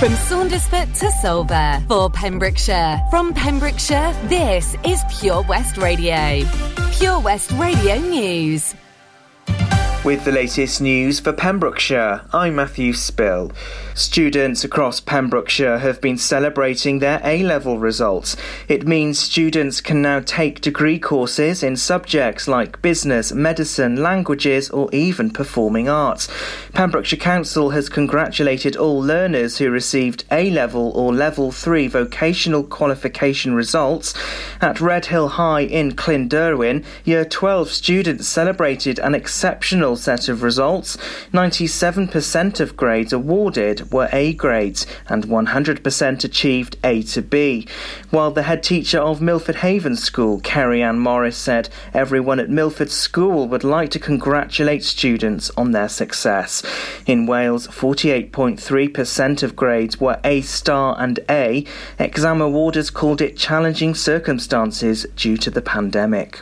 From Saundersfoot to Solva for Pembrokeshire. From Pembrokeshire, this is Pure West Radio. Pure West Radio News. With the latest news for Pembrokeshire, I'm Matthew Spill. Students across Pembrokeshire have been celebrating their A level results. It means students can now take degree courses in subjects like business, medicine, languages, or even performing arts. Pembrokeshire Council has congratulated all learners who received A level or level 3 vocational qualification results. At Redhill High in Clunderwen, Year 12 students celebrated an exceptional set of results. 97% of grades awarded were A grades and 100% achieved A to B. While the head teacher of Milford Haven School, Kerry Ann Morris, said everyone at Milford School would like to congratulate students on their success. In Wales, 48.3% of grades were A star and A. Exam awarders called it challenging circumstances due to the pandemic.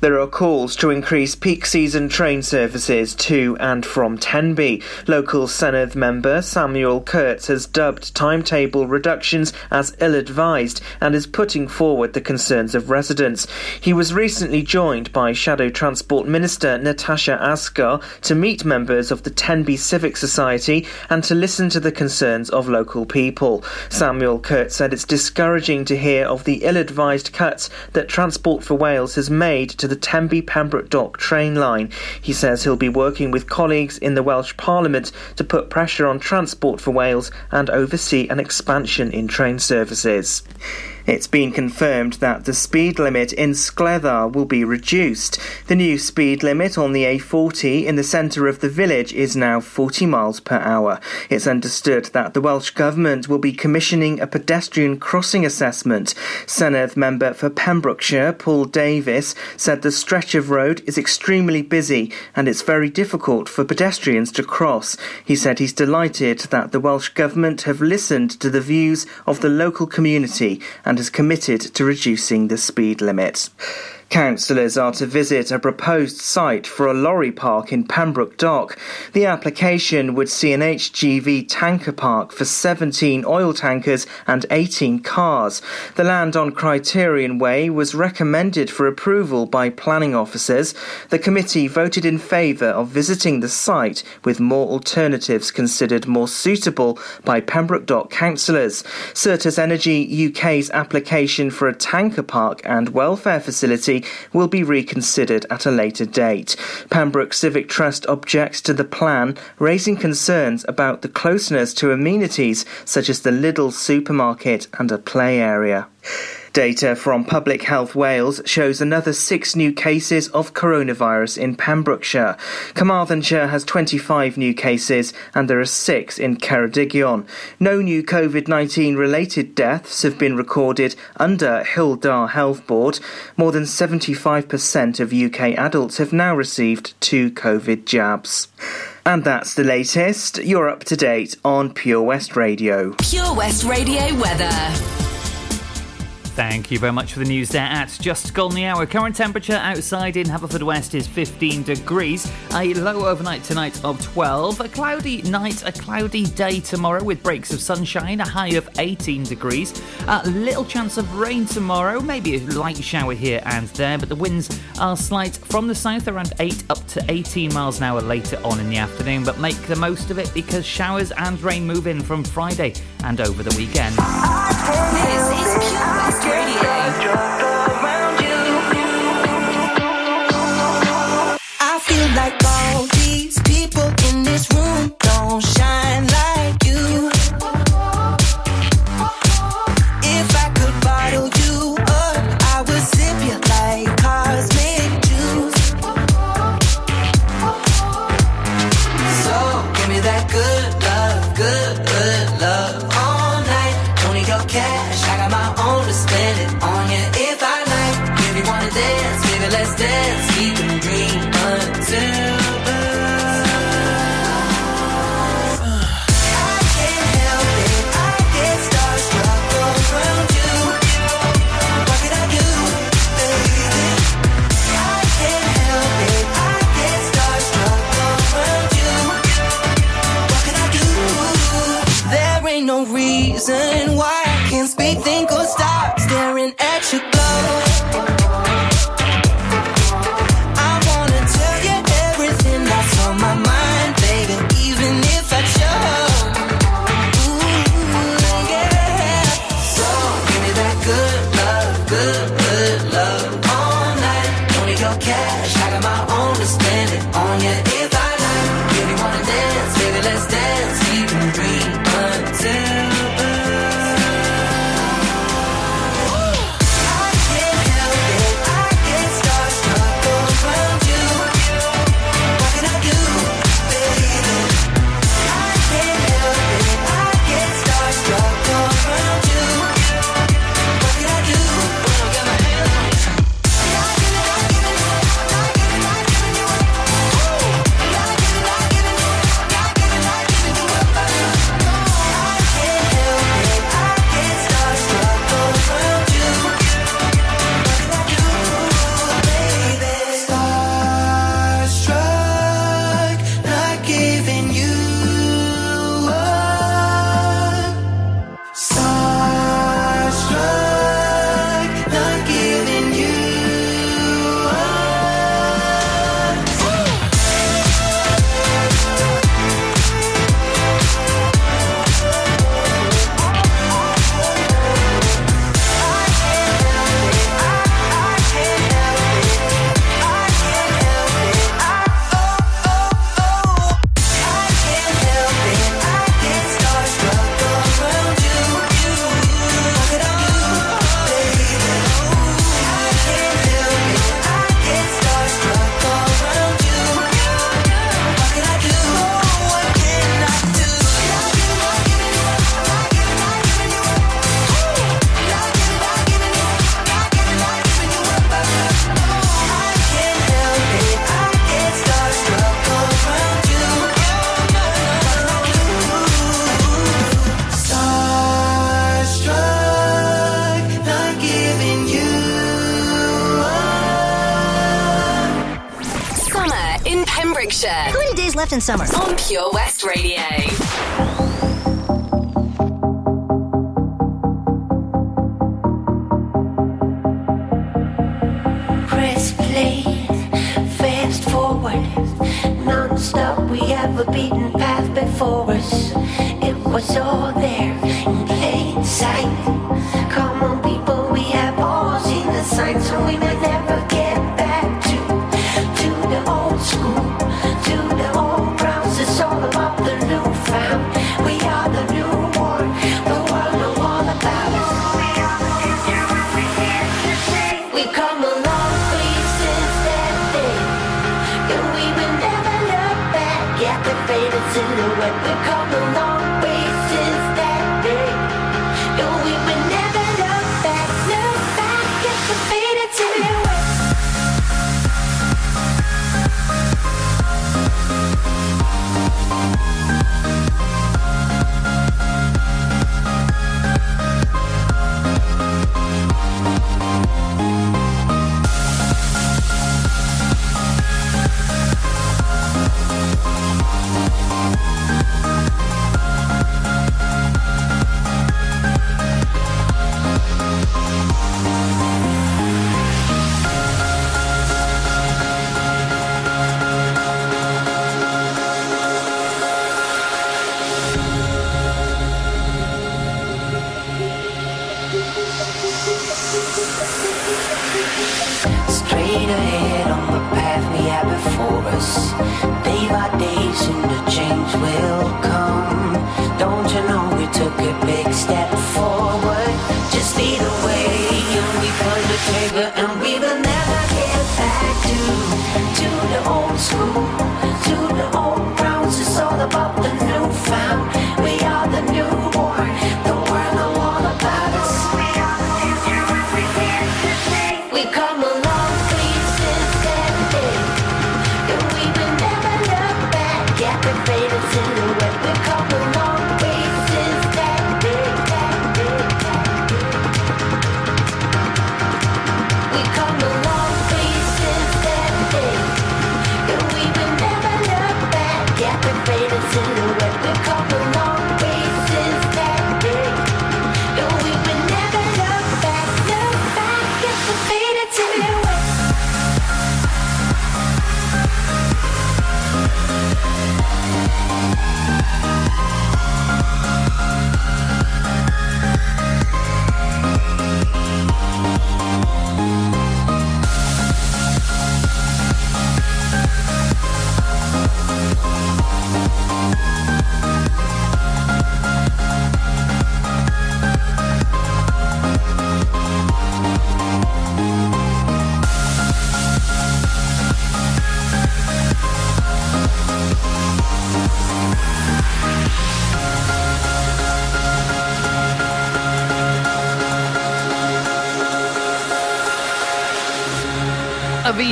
There are calls to increase peak season train services to and from Tenby. Local Senedd member Samuel Kurtz has dubbed timetable reductions as ill advised and is putting forward the concerns of residents. He was recently joined by Shadow Transport Minister Natasha Asghar to meet members of the Tenby Civic Society and to listen to the concerns of local people. Samuel Kurtz said it's discouraging to hear of the ill advised cuts that Transport for Wales has made to the Tenby Pembroke Dock train line. He says he'll be working with colleagues in the Welsh Parliament to put pressure on Transport for Wales and oversee an expansion in train services. It's been confirmed that the speed limit in Scleddau will be reduced. The new speed limit on the A40 in the centre of the village is now 40 miles per hour. It's understood that the Welsh Government will be commissioning a pedestrian crossing assessment. Senedd member for Pembrokeshire, Paul Davies, said the stretch of road is extremely busy and it's very difficult for pedestrians to cross. He said he's delighted that the Welsh Government have listened to the views of the local community and and has committed to reducing the speed limit. Councillors are to visit a proposed site for a lorry park in Pembroke Dock. The application would see an HGV tanker park for 17 oil tankers and 18 cars. The land on Criterion Way was recommended for approval by planning officers. The committee voted in favour of visiting the site with more alternatives considered more suitable by Pembroke Dock councillors. Certas Energy UK's application for a tanker park and welfare facility will be reconsidered at a later date. Pembroke Civic Trust objects to the plan, raising concerns about the closeness to amenities such as the Lidl supermarket and a play area. Data from Public Health Wales shows another six new cases of coronavirus in Pembrokeshire. Carmarthenshire has 25 new cases and there are six in Ceredigion. No new COVID 19 related deaths have been recorded Hywel Dda Health Board. More than 75% of UK adults have now received two COVID jabs. And that's the latest. You're up to date on Pure West Radio. Pure West Radio weather. Thank you very much for the news there at just gone the hour. Current temperature outside in Haverfordwest is 15 degrees. A low overnight tonight of 12. A cloudy night, a cloudy day tomorrow with breaks of sunshine. A high of 18 degrees. A little chance of rain tomorrow. Maybe a light shower here and there, but the winds are slight from the south around 8 up to 18 miles an hour later on in the afternoon. But make the most of it because showers and rain move in from Friday and over the weekend. Like all these people in this room don't shine like Summer in Pembrokeshire. How many days left in summer? On Pure West Radio. Press play, fast forward. Non stop, we have a beaten path before us. It was all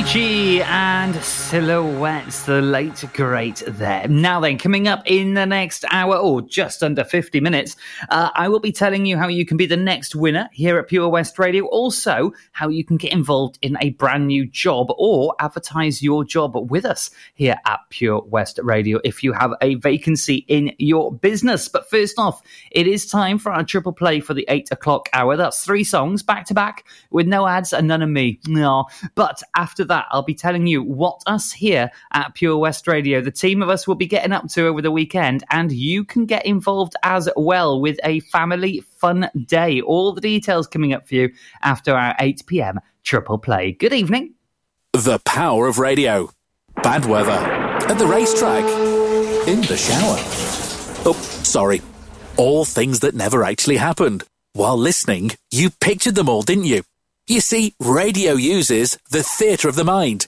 Avicii and Silhouettes, the late great there. Now then, coming up in the next hour or just under 50 minutes, uh, I will be telling you how you can be the next winner here at Pure West Radio. Also, how you can get involved in a brand new job or advertise your job with us here at Pure West Radio if you have a vacancy in your business. But first off, it is time for our triple play for the eight o'clock hour. That's three songs back to back with no ads and none of me. No, but after that, I'll be telling you what us here at Pure West Radio, the team of us will be getting up to over the weekend, and you can get involved as well with a family fun day. All the details coming up for you after our 8 pm triple play. Good evening. The power of radio. Bad weather. At the racetrack. In the shower. Oh, sorry. All things that never actually happened. While listening, you pictured them all, didn't you? You see, radio uses the theatre of the mind.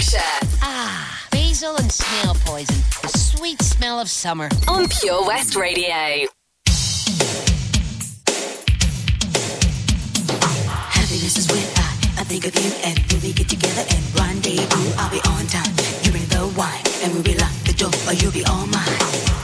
Summer in Pembrokeshire Ah, basil and snail poison. The sweet smell of summer. on Pure West Radio. Happiness is when I, I think of you and when we get together and rendezvous. I'll be on time. You bring the wine and we'll be lock the door or you'll be all mine.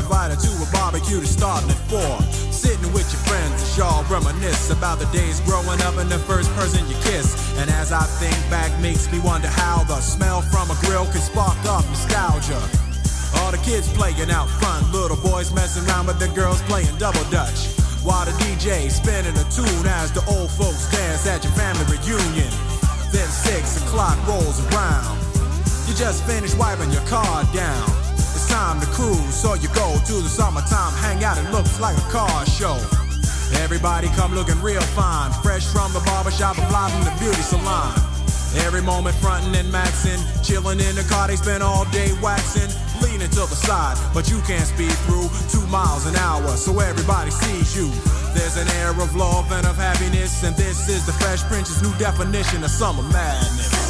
Invited to a barbecue to starting at 4. Sitting with your friends, as y'all reminisce about the days growing up and the first person you kiss. And as I think back, makes me wonder how the smell from a grill can spark up nostalgia. All the kids playing out front, little boys messing around with the girls playing double dutch. While the DJ spinning a tune as the old folks dance at your family reunion. Then six o'clock rolls around. You just finished wiping your car down. Time to cruise, so you go to the summertime hangout. It looks like a car show. Everybody come looking real fine, fresh from the barbershop and fly from the beauty salon. Every moment frontin' and maxin', chillin' in the car, they spend all day waxing, leaning to the side, but you can't speed through two miles an hour, so everybody sees you. There's an air of love and of happiness, and this is the Fresh Prince's new definition of summer madness.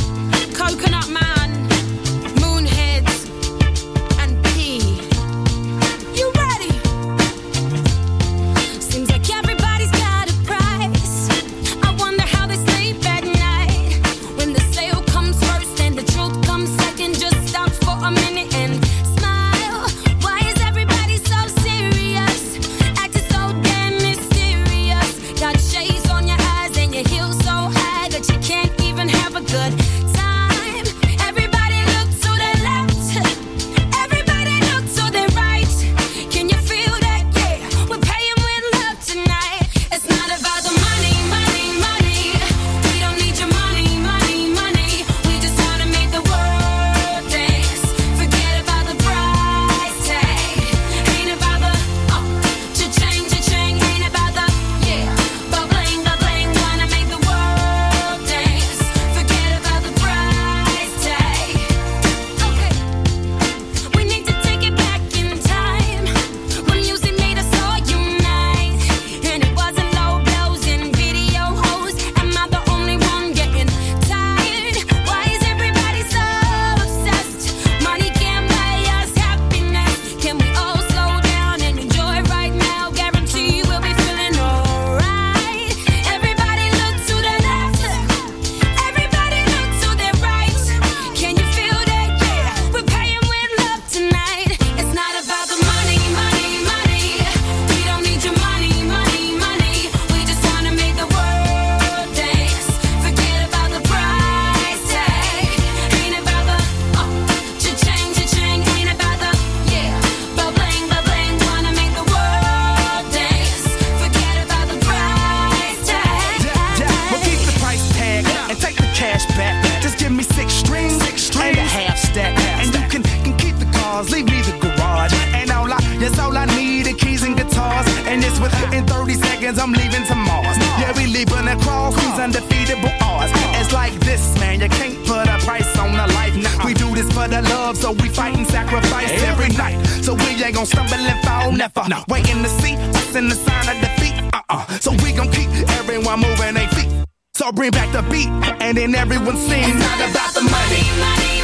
bring back the beat, and then everyone sings. It's not about the money. money,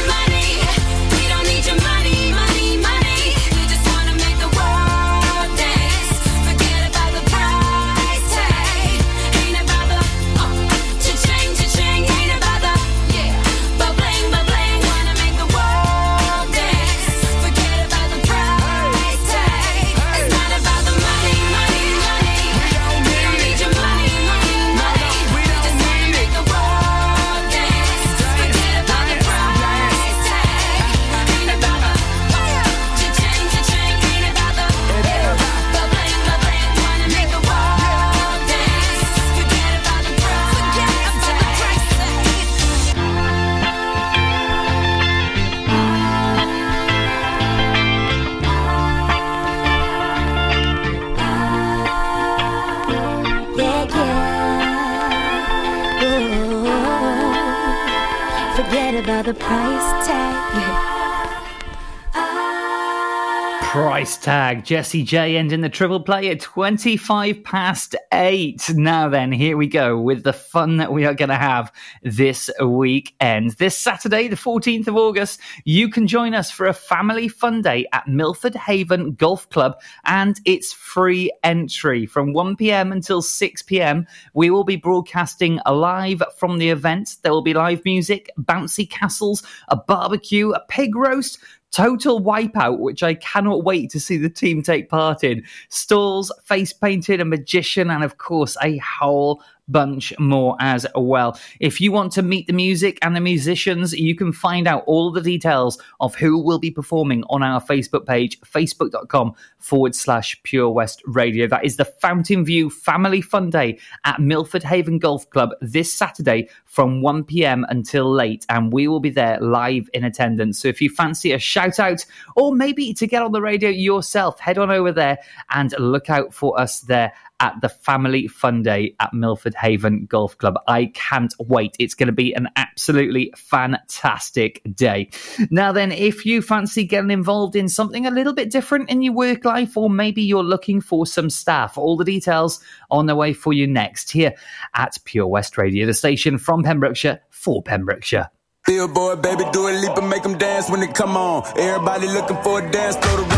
Price tag. Jessie J ending the triple play at 25 past 8. Now then, here we go with the fun that we are going to have this weekend. This Saturday, the 14th of August, you can join us for a family fun day at Milford Haven Golf Club, and it's free entry from 1 pm until 6 pm. We will be broadcasting live from the event. There will be live music, bouncy castles, a barbecue, a pig roast. Total wipeout, which I cannot wait to see the team take part in. Stalls, face painted, a magician, and of course, a whole bunch more as well. If you want to meet the music and the musicians, you can find out all the details of who will be performing on our Facebook page, facebook.com forward slash Pure West Radio. That is the Fountain View Family Fun Day at Milford Haven Golf Club this Saturday from 1 p.m. until late, and we will be there live in attendance. So if you fancy a shout out or maybe to get on the radio yourself, head on over there and look out for us there at the Family Fun Day at Milford Haven Golf Club. I can't wait. It's going to be an absolutely fantastic day. Now, then, if you fancy getting involved in something a little bit different in your work life, or maybe you're looking for some staff, all the details on the way for you next here at Pure West Radio, the station from Pembrokeshire for Pembrokeshire. Billboard, baby, do a leap and make them dance when they come on. Everybody looking for a dance floor to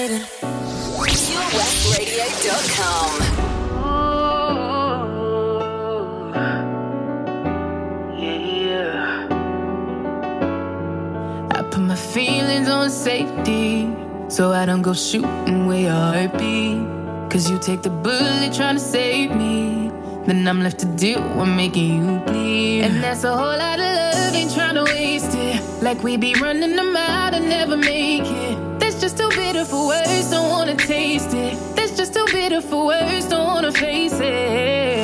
I'm levitating. Oh, I put my feelings on safety so I don't go shooting where your heart be. Cause you take the bullet trying to save me. Then I'm left to deal with making you bleed. And that's a whole lot of love, ain't trying to waste it. Like we be running them out and never make it. For words, don't wanna taste it. That's just too bitter for words, don't wanna face it.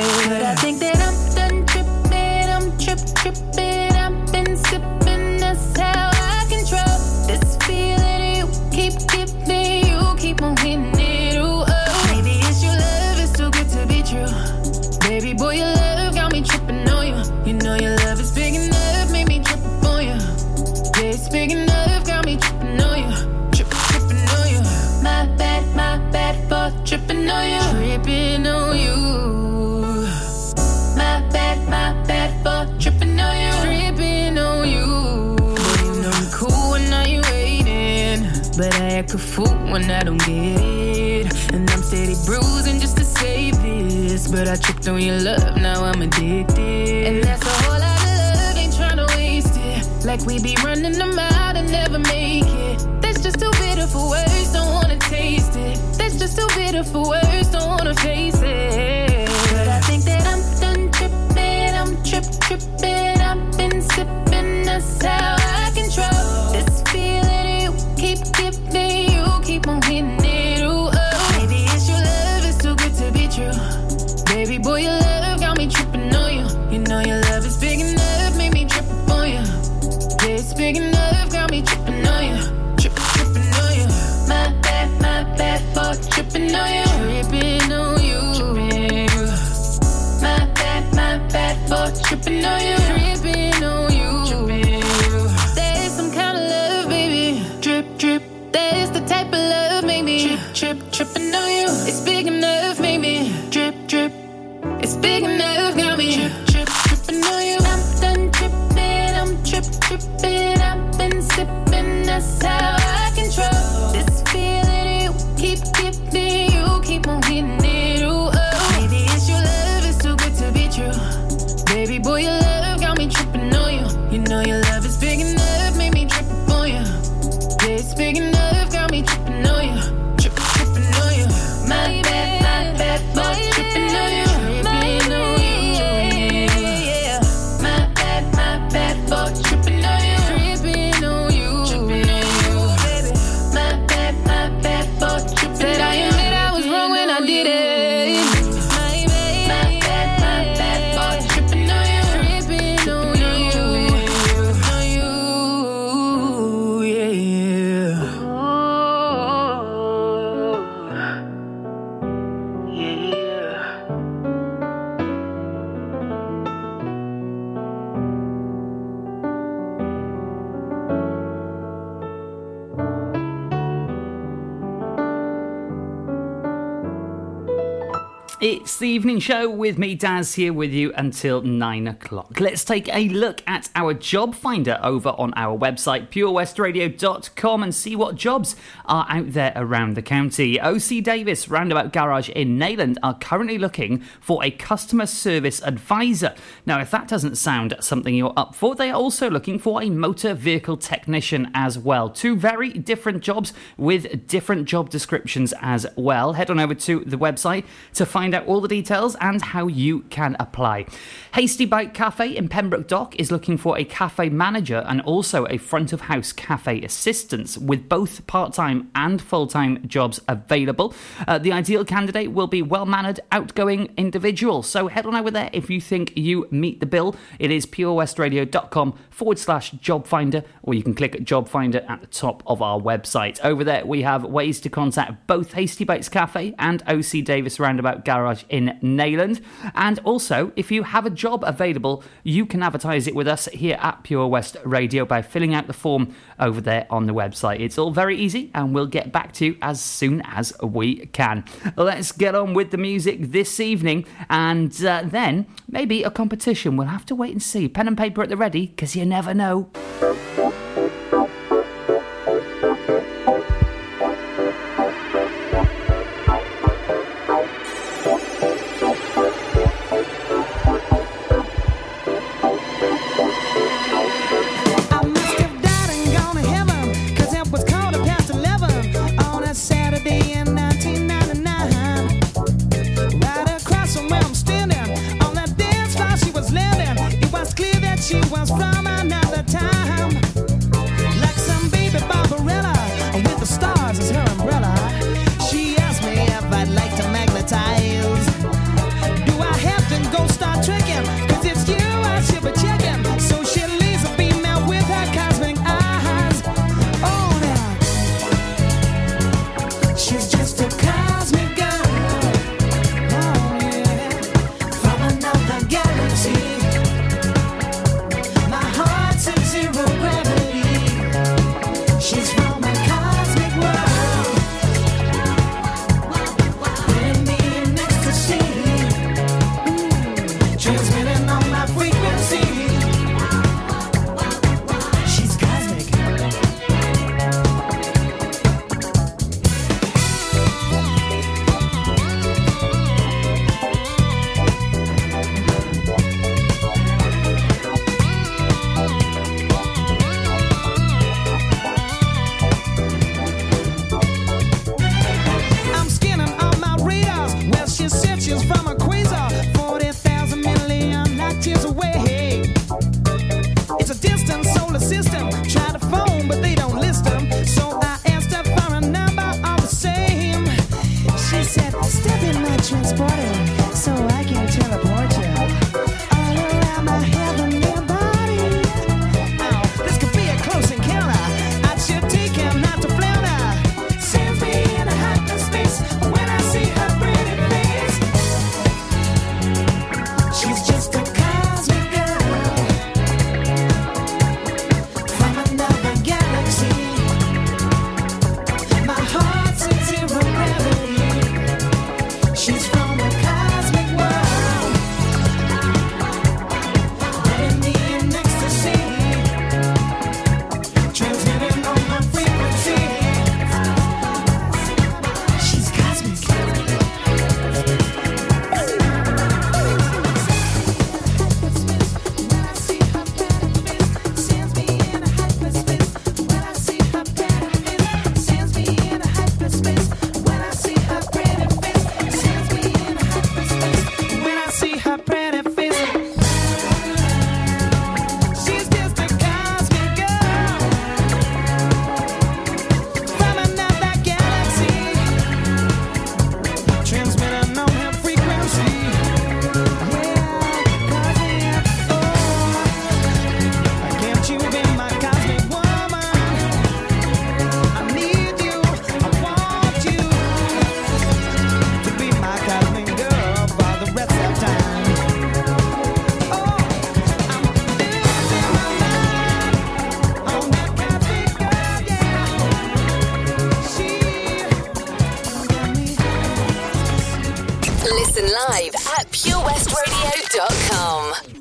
Tripping on you. Tripping on you. My bad, my bad for tripping on you. Tripping on you. You know I'm cool when now you waiting. But I act a fool when I don't get it. And I'm steady bruising just to save this. But I tripped on your love, now I'm addicted. And that's a whole lot of love, ain't trying to waste it. Like we be running them out and never make it. That's just too bitter for words, it. Just too bitter for words, don't wanna face it. But I think that I'm done tripping, I'm trip tripping. I've been sipping, that's C evening show with me, Daz, here with you until nine o'clock. Let's take a look at our job finder over on our website, purewestradio.com, and see what jobs are out there around the county. OC Davis Roundabout Garage in Neyland are currently looking for a customer service advisor. Now, if that doesn't sound something you're up for, they are also looking for a motor vehicle technician as well. Two very different jobs with different job descriptions as well. Head on over to the website to find out all the details and how you can apply. Hasty Bite Cafe in Pembroke Dock is looking for a cafe manager and also a front of house cafe assistant with both part time and full time jobs available. Uh, the ideal candidate will be well mannered, outgoing individual. So head on over there if you think you meet the bill. It is purewestradio.com forward slash job finder, or you can click job finder at the top of our website. Over there, we have ways to contact both Hasty Bites Cafe and OC Davis Roundabout Garage in Neyland. And also, if you have a job available, you can advertise it with us here at Pure West Radio by filling out the form over there on the website. It's all very easy, and we'll get back to you as soon as we can. Let's get on with the music this evening, and uh, then maybe a competition. We'll have to wait and see. Pen and paper at the ready, because you never know.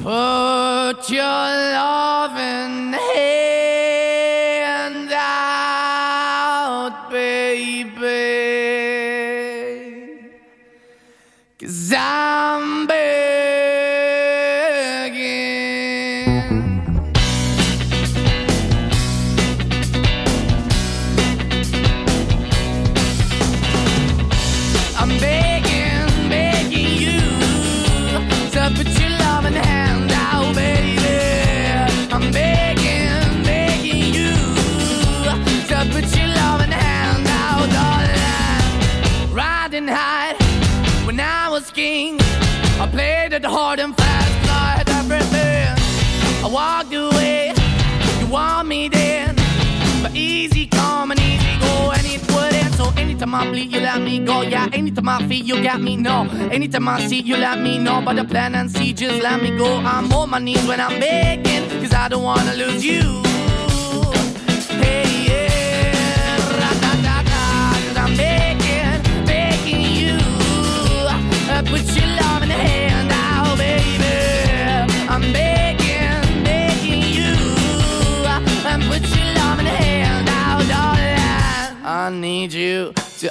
Put your loving hand me go. Yeah, anytime I feel, you got me, no. Anytime I see, you let me know. But the plan and see, just let me go. I'm on my knees when I'm begging, cause I don't wanna lose you. Hey, yeah, ra-da-da-da, 'cause I'm begging, begging you. Uh, Put your love in the hand now, baby. I'm begging, begging you. And put your love in the hand now, darling. I need you to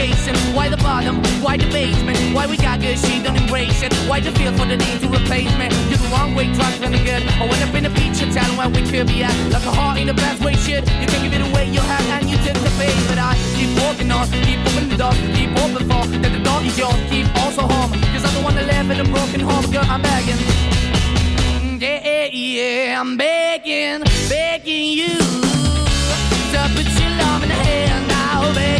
chasing, why the bottom, why the basement, why we got good, she don't embrace it. Why the feel for the need to replace me? You're the wrong way, trying to the good. I went up in a feature town where we could be at. Like a heart in the best way, shit. You can give it away, you have, and you took the bait. But I keep walking on, keep opening the door, keep open for that the door is yours, keep also home. Cause I'm the one that live in a broken home, girl, I'm begging. Yeah, yeah, I'm begging, begging you to put your love in the hand now, baby.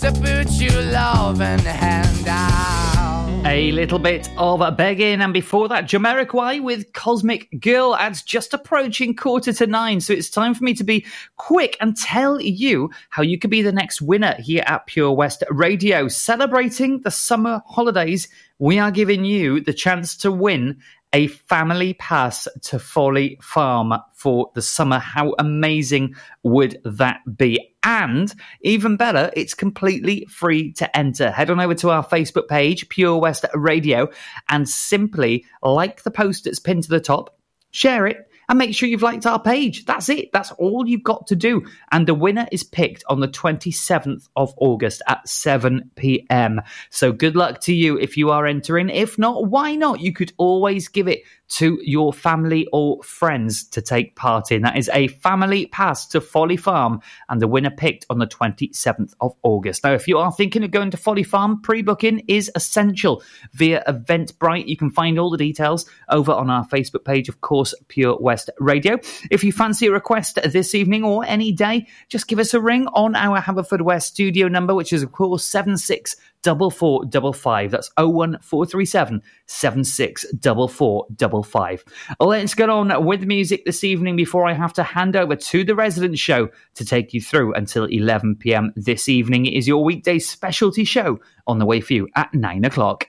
To put your loving hand out. A little bit of begging, and before that, Jamiroquai with Cosmic Girl adds just approaching quarter to nine. So it's time for me to be quick and tell you how you could be the next winner here at Pure West Radio. Celebrating the summer holidays, we are giving you the chance to win a family pass to Folly Farm for the summer. How amazing would that be? And even better, it's completely free to enter. Head on over to our Facebook page, Pure West Radio, and simply like the post that's pinned to the top, share it, and make sure you've liked our page. That's it. That's all you've got to do. And the winner is picked on the 27th of August at 7 p.m. So good luck to you if you are entering. If not, why not? You could always give it to your family or friends to take part in. That is a family pass to Folly Farm, and the winner picked on the 27th of August. Now, if you are thinking of going to Folly Farm, pre booking is essential via Eventbrite. You can find all the details over on our Facebook page, of course, Pure West Radio. If you fancy a request this evening or any day, just give us a ring on our Haverford studio number, which is, of course, 76 double four double five. That's oh one four three seven seven six double four double five. Let's get on with music this evening before I have to hand over to the resident show to take you through until 11 p.m. this evening. It is your weekday specialty show on the way for you at nine o'clock.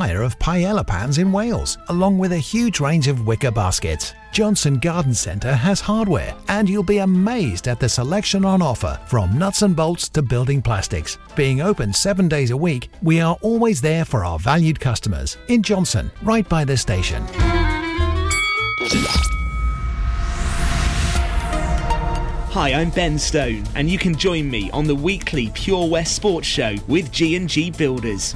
of paella pans in Wales, along with a huge range of wicker baskets. Johnston Garden Centre has hardware, and you'll be amazed at the selection on offer from nuts and bolts to building plastics. Being open seven days a week, we are always there for our valued customers in Johnston, right by the station. Hi, I'm Ben Stone, and you can join me on the weekly Pure West Sports Show with G&G Builders.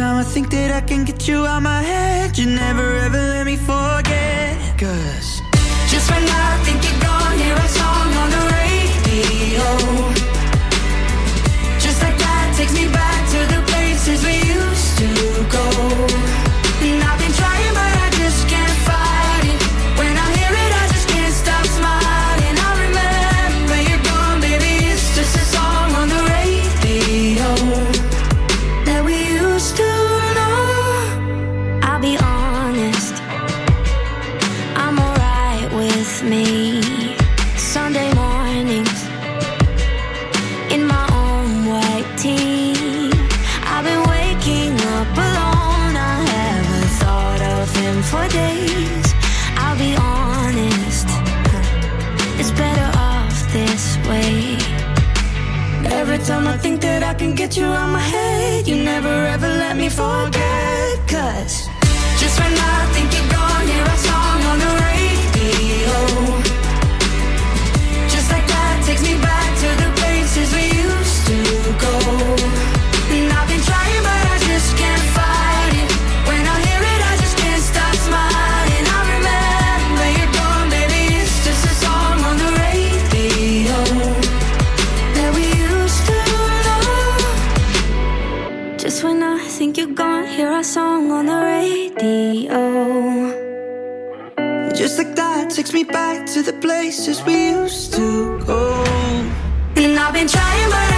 Time I think that I can get you out my head, you never ever let me forget. Cause just when I think you're gone, hear a song on the radio. Just like that takes me back to the places we takes me back to the places we used to go. And I've been trying, but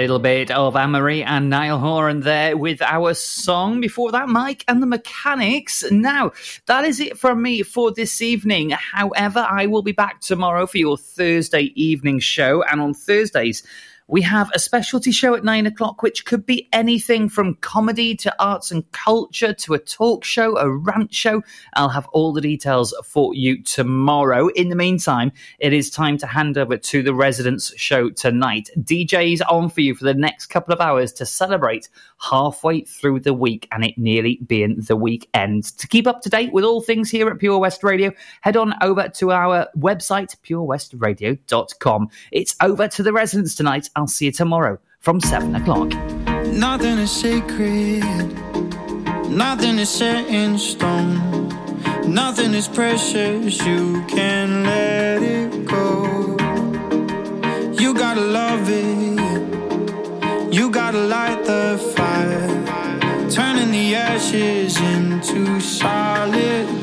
little bit of Anne-Marie and Niall Horan there with our song. Before that, Mike and the Mechanics. Now, that is it from me for this evening. However, I will be back tomorrow for your Thursday evening show. And on Thursdays, we have a specialty show at nine o'clock, which could be anything from comedy to arts and culture to a talk show, a rant show. I'll have all the details for you tomorrow. In the meantime, it is time to hand over to the residents show tonight. DJs on for you for the next couple of hours to celebrate halfway through the week and it nearly being the weekend. To keep up to date with all things here at Pure West Radio, head on over to our website, purewestradio.com. It's over to the residents tonight. I'll see you tomorrow from 7 o'clock. Nothing is sacred, nothing is set in stone, nothing is precious. You can let it go. You gotta love it, you gotta light the fire, turning the ashes into solid